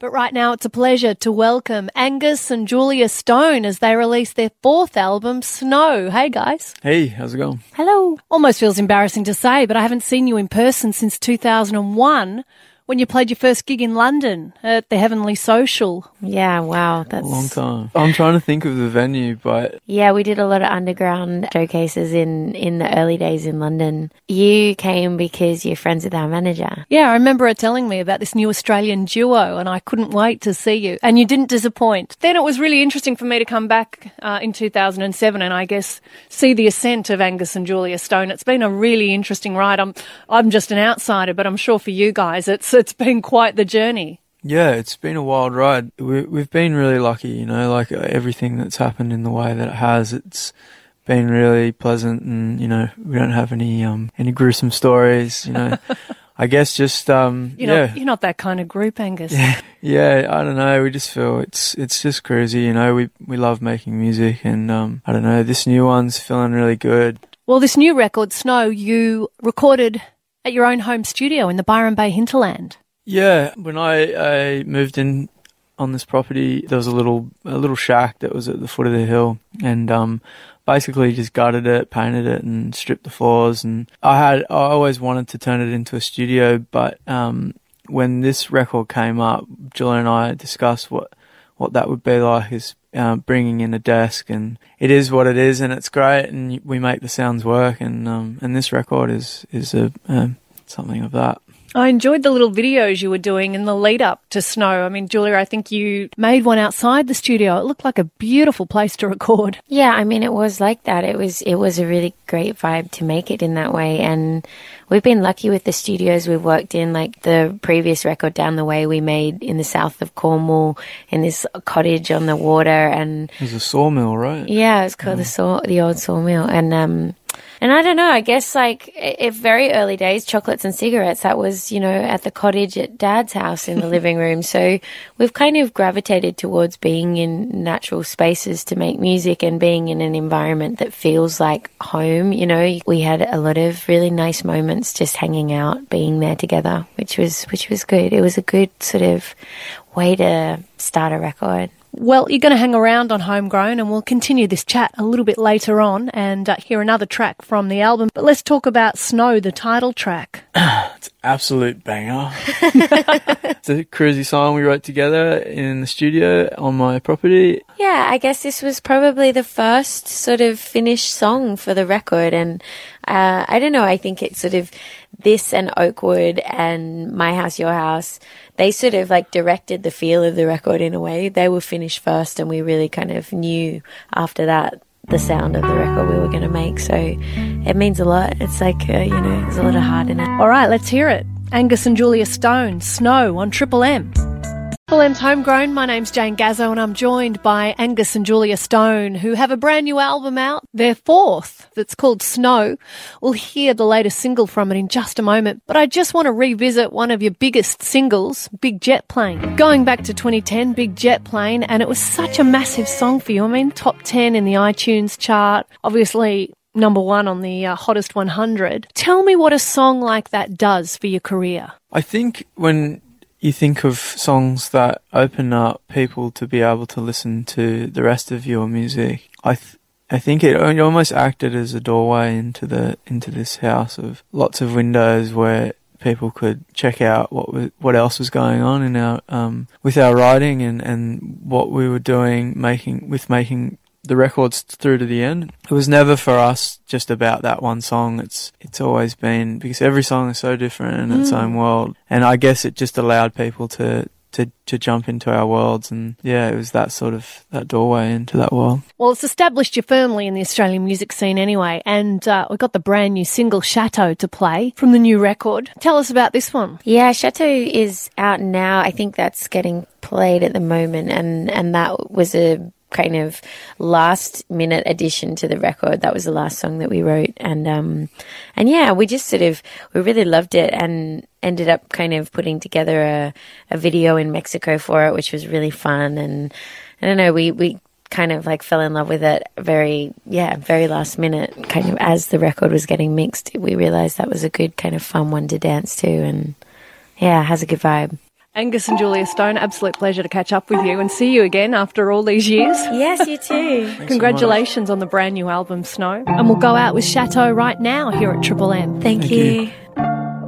But right now it's a pleasure to welcome Angus and Julia Stone as they release their fourth album, Snow. Hey guys. Hey, how's it going? Hello. Almost feels embarrassing to say, but I haven't seen you in person since 2001 when you played your first gig in London at the Heavenly Social. Yeah, wow, that's A long time. I'm trying to think of the venue, but Yeah, we did a lot of underground showcases in in the early days in London. You came because you're friends with our manager. Yeah, I remember her telling me about this new Australian duo, and I couldn't wait to see you. And you didn't disappoint. Then it was really interesting for me to come back uh, in 2007 and I guess see the ascent of Angus and Julia Stone. It's been a really interesting ride. I'm I'm just an outsider, but I'm sure for you guys, it's it's been quite the journey. yeah, it's been a wild ride. We, we've been really lucky, you know, like uh, everything that's happened in the way that it has. It's been really pleasant, and you know, we don't have any um any gruesome stories. You know, I guess just um You know, yeah. you're not that kind of group, Angus. Yeah, I don't know. We just feel it's it's just crazy, you know. We we love making music, and um, I don't know. This new one's feeling really good. Well, this new record, Snow, you recorded at your own home studio in the Byron Bay hinterland. Yeah, when I, I moved in on this property, there was a little a little shack that was at the foot of the hill, and um, basically just gutted it, painted it, and stripped the floors. And I had I always wanted to turn it into a studio, but um, when this record came up, Julia and I discussed what what that would be like is uh, bringing in a desk, and it is what it is, and it's great, and we make the sounds work, and um, and this record is is a um, something of that. I enjoyed the little videos you were doing in the lead up to Snow. I mean, Julia, I think you made one outside the studio. It looked like a beautiful place to record. Yeah, I mean it was like that. It was it was a really great vibe to make it in that way and we've been lucky with the studios we've worked in like the previous record down the way we made in the south of Cornwall in this cottage on the water and There's a sawmill, right? Yeah, it's called the saw, the old sawmill, and um, and I don't know. I guess like if very early days, chocolates and cigarettes. That was you know at the cottage at Dad's house in the living room. So we've kind of gravitated towards being in natural spaces to make music and being in an environment that feels like home. You know, we had a lot of really nice moments just hanging out, being there together, which was which was good. It was a good sort of way to start a record. Well, you're going to hang around on Homegrown and we'll continue this chat a little bit later on and uh, hear another track from the album. But let's talk about Snow, the title track. It's absolute banger. it's a cruisy song we wrote together in the studio on my property. Yeah, I guess this was probably the first sort of finished song for the record. And uh, I don't know, I think it's sort of this and Oakwood and My House, Your House, they sort of like directed the feel of the record in a way. They were finished first, and we really kind of knew after that the sound of the record we were going to make. So it means a lot. It's like, uh, you know, there's a lot of heart in it. All right, let's hear it. Angus and Julia Stone, Snow on Triple M. Triple Homegrown. My name's Jane Gazzo and I'm joined by Angus and Julia Stone who have a brand new album out, their fourth, that's called Snow. We'll hear the latest single from it in just a moment, but I just want to revisit one of your biggest singles, Big Jet Plane. Going back to 2010, Big Jet Plane, and it was such a massive song for you. I mean, top 10 in the iTunes chart, obviously number one on the uh, hottest 100. Tell me what a song like that does for your career. I think when you think of songs that open up people to be able to listen to the rest of your music, I th- I think it, almost acted as a doorway into the into this house of lots of windows where people could check out what was, what else was going on in our um, with our writing and, and what we were doing making with making the records through to the end. It was never for us just about that one song. It's it's always been because every song is so different in its own world, and I guess it just allowed people to. To, to jump into our worlds and yeah it was that sort of that doorway into that world Well, it's established you firmly in the Australian music scene anyway, and uh, we've got the brand new single Chateau to play from the new record. Tell us about this one. Yeah, Chateau is out now. I think that's getting played at the moment, and and that was a kind of last minute addition to the record. That was the last song that we wrote, and um, and yeah, we just sort of we really loved it, and ended up kind of putting together a a video in Mexico for it, which was really fun, and I don't know, we we kind of like fell in love with it very yeah very last minute kind of as the record was getting mixed we realized that was a good kind of fun one to dance to and yeah, has a good vibe. Angus and Julia Stone, absolute pleasure to catch up with you and see you again after all these years. Yes, you too. Congratulations on the brand new album, Snow. And we'll go out with Chateau right now here at Triple M. Thank, Thank you. you.